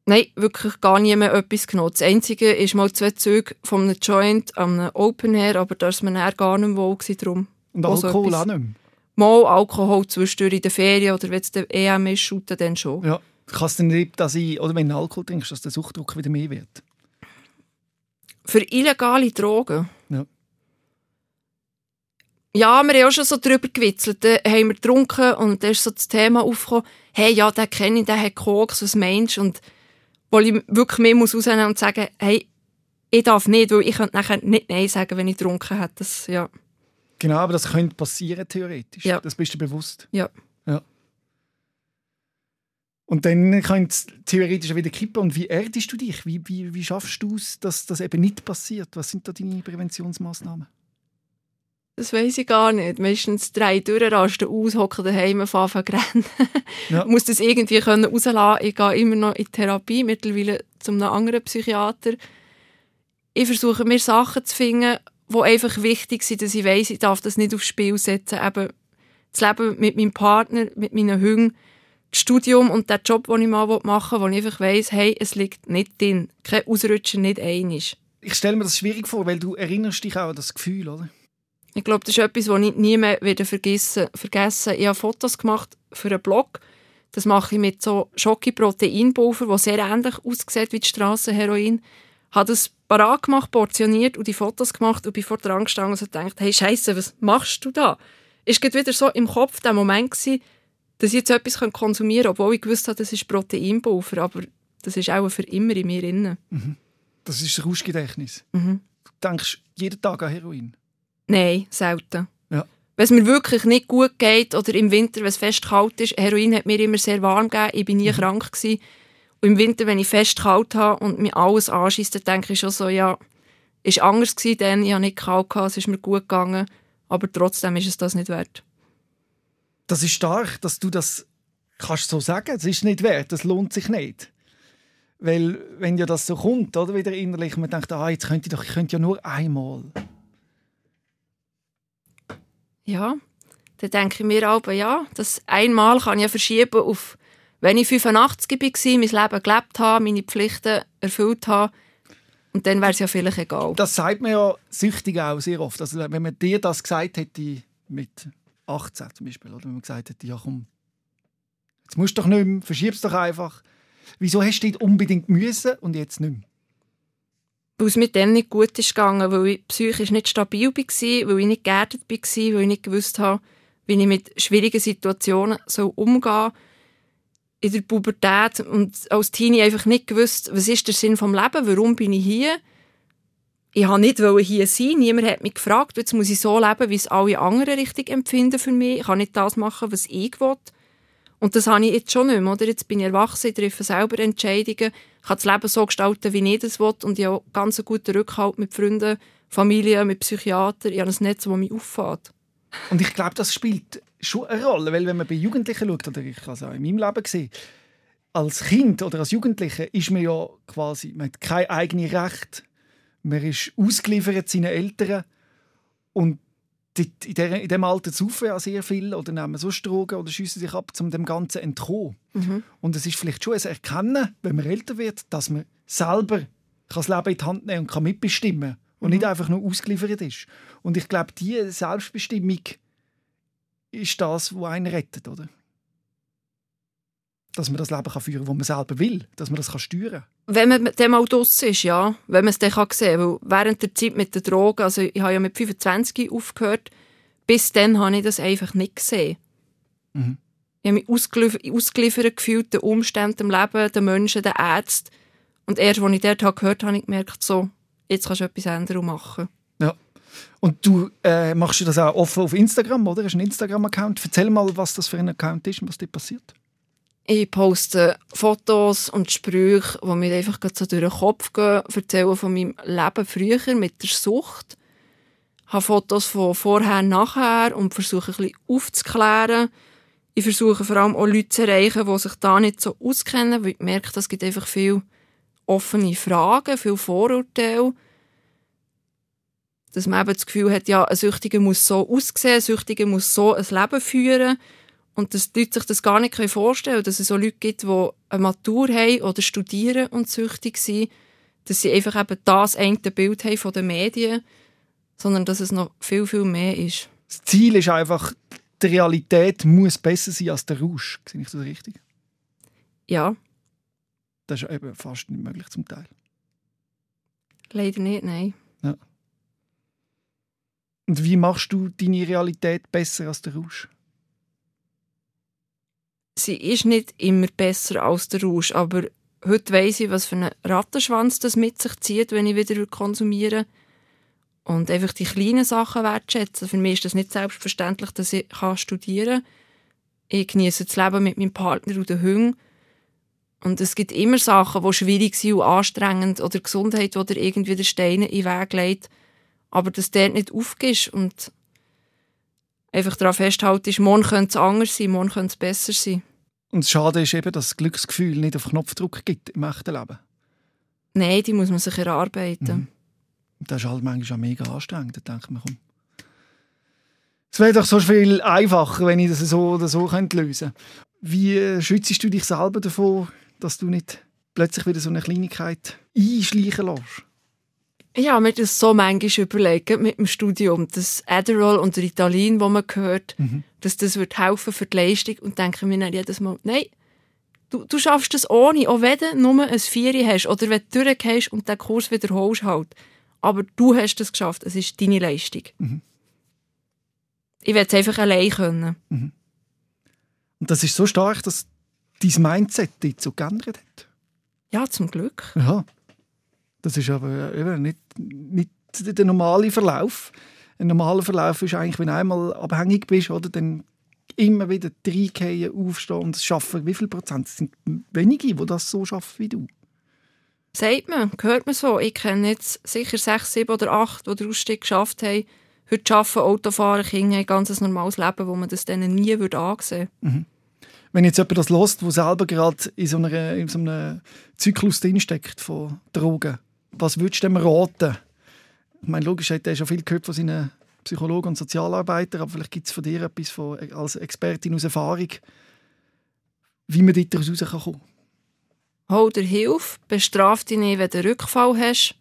Nein, wirklich gar nie mehr etwas genommen. Das Einzige ist mal zwei Züge von einem Joint an einem Open Air, aber da war man gar nicht wohl drum. Und Alkohol so auch nicht mehr? Mal Alkohol zwischendurch in der Ferien oder wenn es der EM ist, shooten dann schon. Ja. Kann es denn nicht sein, oder wenn du Alkohol trinkst, dass der Suchtdruck wieder mehr wird? Für illegale Drogen? Ja. Ja, wir haben auch schon so drüber gewitzelt. Dann haben wir getrunken und dann ist so das Thema aufgekommen, hey, ja, den kenne ich, der hat Koks, was meinst du? Und wo ich wirklich mehr muss rausnehmen und sagen, hey, ich darf nicht, weil ich könnte nachher nicht Nein sagen, wenn ich getrunken hätte. Das, ja. Genau, aber das könnte passieren theoretisch. Ja. Das bist du bewusst. Ja. ja. Und dann könnte es theoretisch wieder kippen. Und wie erdest du dich? Wie, wie, wie schaffst du es, dass das eben nicht passiert? Was sind da deine Präventionsmaßnahmen? Das weiß ich gar nicht. Meistens drei durchrasten aus, hocken daheim, anfangen zu rennen. Ja. muss das irgendwie können rauslassen. Ich gehe immer noch in Therapie, mittlerweile zu einem anderen Psychiater. Ich versuche mir Sachen zu finden, wo einfach wichtig sind, dass ich weiß, ich darf das nicht aufs Spiel setzen. Eben das Leben mit meinem Partner, mit meinen Hunden, das Studium und der Job, den ich mal machen will, wo ich einfach weiss, hey, es liegt nicht drin. Kein Ausrutschen, nicht einig. Ich stelle mir das schwierig vor, weil du erinnerst dich auch an das Gefühl, oder? Ich glaube, das ist etwas, was ich nie mehr wieder vergessen, vergessen. Ich habe Fotos gemacht für einen Blog. Das mache ich mit so Schoki-Proteinpulver, das sehr ähnlich aussieht wie die Strassenheroin. Ich habe das parat gemacht, portioniert und die Fotos gemacht und bin vor dran gestanden und so gedacht, hey Scheiße, was machst du da? Es war wieder so im Kopf der Moment, gewesen, dass ich jetzt etwas konsumieren kann, obwohl ich gewusst habe, das ist Proteinpulver, aber das ist auch für immer in mir drin. Mhm. Das ist das Rauschgedächtnis. Mhm. Du denkst jeden Tag an Heroin? Nein, selten. Ja. Wenn es mir wirklich nicht gut geht oder im Winter, wenn es fest kalt ist, Heroin hat mir immer sehr warm gegeben, ich bin nie mhm. krank gewesen. Und im Winter, wenn ich fest kalt habe und mir alles anschießt, dann denke ich schon so, ja, ist anders gewesen, denn ich habe nicht kalt gehabt, es ist mir gut gegangen, aber trotzdem ist es das nicht wert. Das ist stark, dass du das kannst so sagen. Es ist nicht wert, das lohnt sich nicht. Weil, wenn ja das so kommt, oder, wieder innerlich, man denkt, ah, jetzt könnte ich doch, ich könnte ja nur einmal. Ja, dann denke ich mir aber, ja, das einmal kann ich ja verschieben auf, wenn ich 85 war, mein Leben gelebt habe, meine Pflichten erfüllt habe, und dann wäre es ja vielleicht egal. Das sagt man ja süchtig auch sehr oft. Also, wenn man dir das gesagt hätte, mit 18 zum Beispiel, oder wenn man gesagt hätte, ja komm, jetzt musst du doch nicht mehr, verschieb's doch einfach Wieso hast du nicht unbedingt müssen und jetzt nicht mehr? Weil es mir dann nicht gut ist gegangen, weil ich psychisch nicht stabil war, weil ich nicht geerdet war, weil ich nicht gewusst habe, wie ich mit schwierigen Situationen so umgehen soll. In der Pubertät und als Teenie einfach nicht gewusst, was ist der Sinn vom Leben, warum bin ich hier? Ich wollte nicht hier sein, niemand hat mich gefragt, jetzt muss ich so leben, wie es alle anderen richtig empfinden für mich. Ich kann nicht das machen, was ich will. Und das habe ich jetzt schon nicht mehr. Oder? Jetzt bin ich erwachsen, ich treffe selber Entscheidungen, kann das Leben so gestalten, wie ich das will. Und ich habe ganz einen guten Rückhalt mit Freunden, Familie, mit Psychiatern. Ich habe ein Netz, das mich auffällt. Und ich glaube, das spielt schon eine Rolle, weil wenn man bei Jugendlichen schaut, oder ich habe es auch in meinem Leben gesehen, als Kind oder als Jugendlicher ist man ja quasi, man hat kein eigenes Recht, man ist ausgeliefert seinen Eltern und in, der, in dem Alter saufen ja sehr viel oder nehmen so Drogen oder schiessen sich ab, um dem Ganzen zu entkommen. Mhm. Und es ist vielleicht schon ein Erkennen, wenn man älter wird, dass man selber das Leben in die Hand nehmen und kann mitbestimmen und mhm. nicht einfach nur ausgeliefert ist. Und ich glaube, diese Selbstbestimmung ist das, was einen rettet, oder? Dass man das Leben kann führen kann, das man selber will, dass man das kann steuern kann. Wenn man dem mal draussen ist, ja. Wenn man es dann sehen kann. Weil während der Zeit mit den Drogen, also ich habe ja mit 25 aufgehört, bis dann habe ich das einfach nicht gesehen. Mhm. Ich habe mich ausgeliefert, ausgeliefert gefühlt den Umständen im Leben, den Menschen, den Ärzten. Und erst, als ich dort gehört habe, habe ich gemerkt, so, jetzt kannst du etwas ändern und machen. Und du äh, machst das auch offen auf Instagram, oder? Hast einen Instagram-Account? Erzähl mal, was das für ein Account ist und was dir passiert. Ich poste Fotos und Sprüche, die mir einfach so durch den Kopf gehen, erzähle von meinem Leben früher mit der Sucht. Ich habe Fotos von vorher, nachher und versuche ein bisschen aufzuklären. Ich versuche vor allem auch Leute zu erreichen, die sich da nicht so auskennen, weil ich merke, es gibt einfach viele offene Fragen, viele Vorurteile. Dass man eben das Gefühl hat, ja, ein Süchtiger muss so aussehen, ein Süchtiger muss so ein Leben führen. Und dass die Leute sich das gar nicht vorstellen können, dass es so Leute gibt, die eine Matur haben oder studieren und süchtig sind, dass sie einfach eben das eine Bild haben von den Medien, sondern dass es noch viel, viel mehr ist. Das Ziel ist einfach, die Realität muss besser sein als der Rausch. Sehe ich das richtig? Ja. Das ist eben fast nicht möglich zum Teil. Leider nicht, nein. Und wie machst du deine Realität besser als der Rausch? sie ist nicht immer besser als der Rausch, aber heute weiss ich, was für einen Rattenschwanz das mit sich zieht, wenn ich wieder konsumiere. Und einfach die kleinen Sachen wertschätzen. Für mich ist das nicht selbstverständlich, dass ich studieren kann. Ich genieße das Leben mit meinem Partner und den Hunden. Und es gibt immer Sachen, die schwierig sind und anstrengend oder Gesundheit, die irgendwie der Steine in den Weg legt. Aber dass du dort nicht aufgehst und einfach daran festhalten, morgen könnte es anders sein, morgen könnte es besser sein. Und das Schade ist eben, dass das Glücksgefühl nicht auf Knopfdruck gibt im echten Leben. Nein, die muss man sich erarbeiten. Mhm. Das ist halt manchmal auch mega anstrengend. Da denkt man, komm. Es wäre doch so viel einfacher, wenn ich das so oder so könnte lösen könnte. Wie schützt du dich selber davor, dass du nicht plötzlich wieder so eine Kleinigkeit einschleichen lässt? Ich habe mir das so manchmal überlegt, mit dem Studium, das Adderall und Ritalin, das man hört, mhm. dass das wird helfen für die Leistung und denke mir dann jedes Mal, nein, du, du schaffst das ohne, auch wenn du nur ein Vieri hast oder wenn du durchgehst und den Kurs wiederholst halt. Aber du hast das geschafft, es ist deine Leistung. Mhm. Ich will es einfach allein können. Mhm. Und das ist so stark, dass dein Mindset dich so geändert hat? Ja, zum Glück. Ja. Das ist aber eben nicht, nicht der normale Verlauf. Ein normaler Verlauf ist eigentlich, wenn du einmal abhängig bist, oder, dann immer wieder reingehen, aufstehen und es schaffen. Wie viel Prozent? Es sind wenige, die das so schaffen wie du. Sagt man, hört man so. Ich kenne jetzt sicher sechs, sieben oder acht, die den Ausstieg geschafft haben. Heute arbeiten, Autofahren, Kinder, ein ganz normales Leben, wo man das denen nie würde ansehen würde. Mhm. Wenn jetzt jemand das lost, der selber gerade in so, einer, in so einem Zyklus drinsteckt von Drogen, was würdest du dem raten? Ich meine, logisch hat er schon viel gehört von seinen Psychologen und Sozialarbeitern, aber vielleicht gibt es von dir etwas von, als Expertin aus Erfahrung, wie man dort rauskommen kann. Hol dir Hilfe, bestraf dich nicht, wenn du einen Rückfall hast.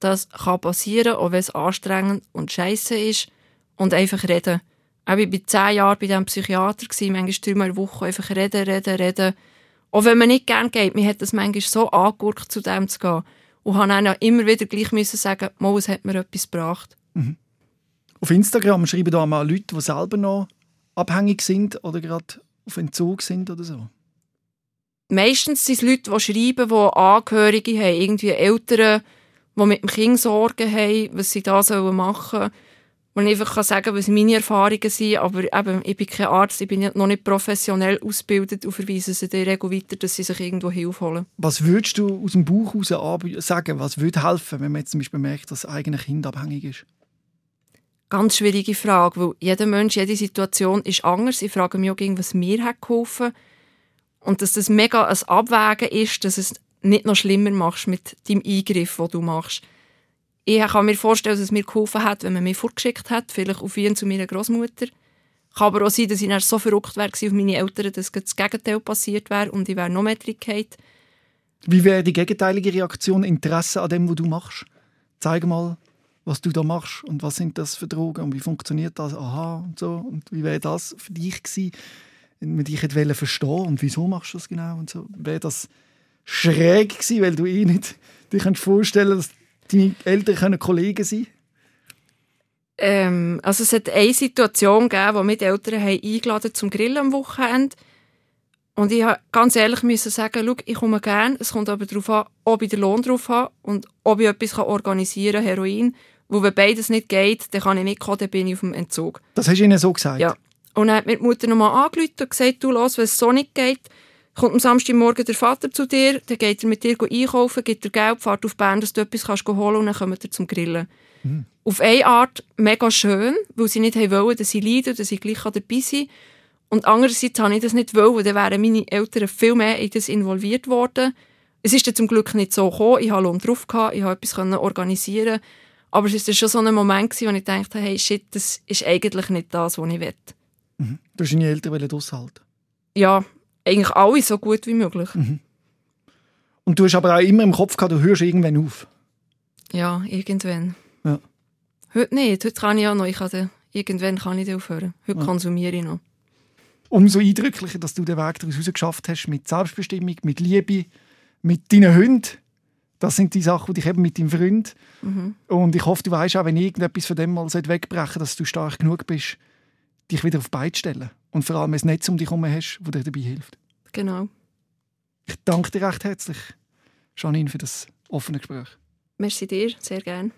Das kann passieren, auch wenn es anstrengend und scheiße ist. Und einfach reden. Auch ich war zehn Jahre bei diesem Psychiater, manchmal dreimal in der Woche einfach reden, reden, reden. Auch wenn man nicht gerne geht, mir hat das manchmal so angurkt, zu dem zu gehen. Und habe dann immer wieder gleich müssen sagen, mal, es hat mir etwas gebracht. Mhm. Auf Instagram schreiben da mal Leute, die selber noch abhängig sind oder gerade auf Entzug sind oder so. Meistens sind es Leute, die schreiben, die Angehörige haben, irgendwie Eltern, die mit dem Kind Sorgen haben, was sie da machen sollen. Und ich einfach sagen kann, was meine Erfahrungen sind, aber eben, ich bin kein Arzt, ich bin noch nicht professionell ausgebildet und verweise sie in der Regel weiter, dass sie sich irgendwo Hilfe holen. Was würdest du aus dem Buch heraus sagen, was würde helfen, wenn man jetzt zum Beispiel merkt, dass das eigene Kind abhängig ist? Ganz schwierige Frage, weil jeder Mensch, jede Situation ist anders. Ich frage mich auch, was mir hat geholfen Und dass das mega ein Abwägen ist, dass es nicht noch schlimmer machst mit dem Eingriff, den du machst. Ich kann mir vorstellen, dass es mir geholfen hat, wenn man mich vorgeschickt hat, vielleicht auf ihn zu meiner Großmutter. Kann aber auch sein, dass ich dann so verrückt wäre auf meine Eltern, dass das Gegenteil passiert wäre und ich wäre noch mehr drin Wie wäre die gegenteilige Reaktion, Interesse an dem, was du machst? Zeig mal, was du da machst und was sind das für Drogen und wie funktioniert das? Aha und so. Und wie wäre das für dich gewesen, wenn man dich hätte verstehen und wieso machst du das genau und so? Wäre das schräg gewesen, weil du eh nicht dir vorstellen dass deine Eltern können Kollegen sein ähm, also es hat eine Situation gegeben, wo meine Eltern haben eingeladen zum Grillen am Wochenende und ich musste ganz ehrlich müssen sagen, schau, ich komme gerne, es kommt aber darauf an, ob ich den Lohn drauf habe und ob ich etwas organisieren kann, Heroin. Wo wenn beides nicht geht, dann kann ich nicht kommen, dann bin ich auf dem Entzug. Das hast du ihnen so gesagt? Ja. Und dann hat mir die Mutter nochmal angerufen und gesagt, du, los, wenn es so nicht geht, kommt am Samstagmorgen der Vater zu dir, dann geht er mit dir einkaufen, gibt dir Geld, fährt auf Bern, dass du etwas kannst holen und dann kommt er zum Grillen. Mhm. Auf eine Art mega schön, weil sie nicht wollen, dass ich leide und dass ich gleich dabei sein kann. Und andererseits habe ich das nicht wollen, dann wären meine Eltern viel mehr in das involviert worden. Es ist dann zum Glück nicht so gekommen, ich hatte Lohn drauf, gehabt, ich konnte etwas organisieren aber es war schon so ein Moment, wo ich dachte, hey, shit, das ist eigentlich nicht das, was ich will. Mhm. Du hast deine Eltern aushalten? Ja, eigentlich alle so gut wie möglich. Mhm. Und du hast aber auch immer im Kopf gehabt, du hörst irgendwann auf? Ja, irgendwann. Ja. Heute nicht, heute kann ich auch noch, ich kann irgendwann kann ich aufhören. Heute ja. konsumiere ich noch umso eindrücklicher, dass du den Weg daraus geschafft hast mit Selbstbestimmung, mit Liebe, mit deinen Hunden. Das sind die Sachen, die ich eben mit deinem Freund. Mhm. Und ich hoffe, du weißt auch, wenn irgendetwas von dem mal wegbrechen dass du stark genug bist, dich wieder auf die Beine zu stellen. Und vor allem ein Netz um dich herum hast, das dir dabei hilft. Genau. Ich danke dir recht herzlich, Janine, für das offene Gespräch. Merci dir, sehr gerne.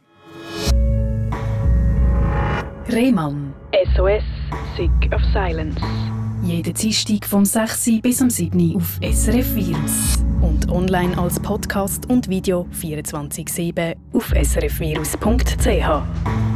Rehmann. SOS, Sick of Silence. Jeden Dienstag vom 6. bis am 7. auf SRF Virus. Und online als Podcast und Video 24-7 auf srfvirus.ch.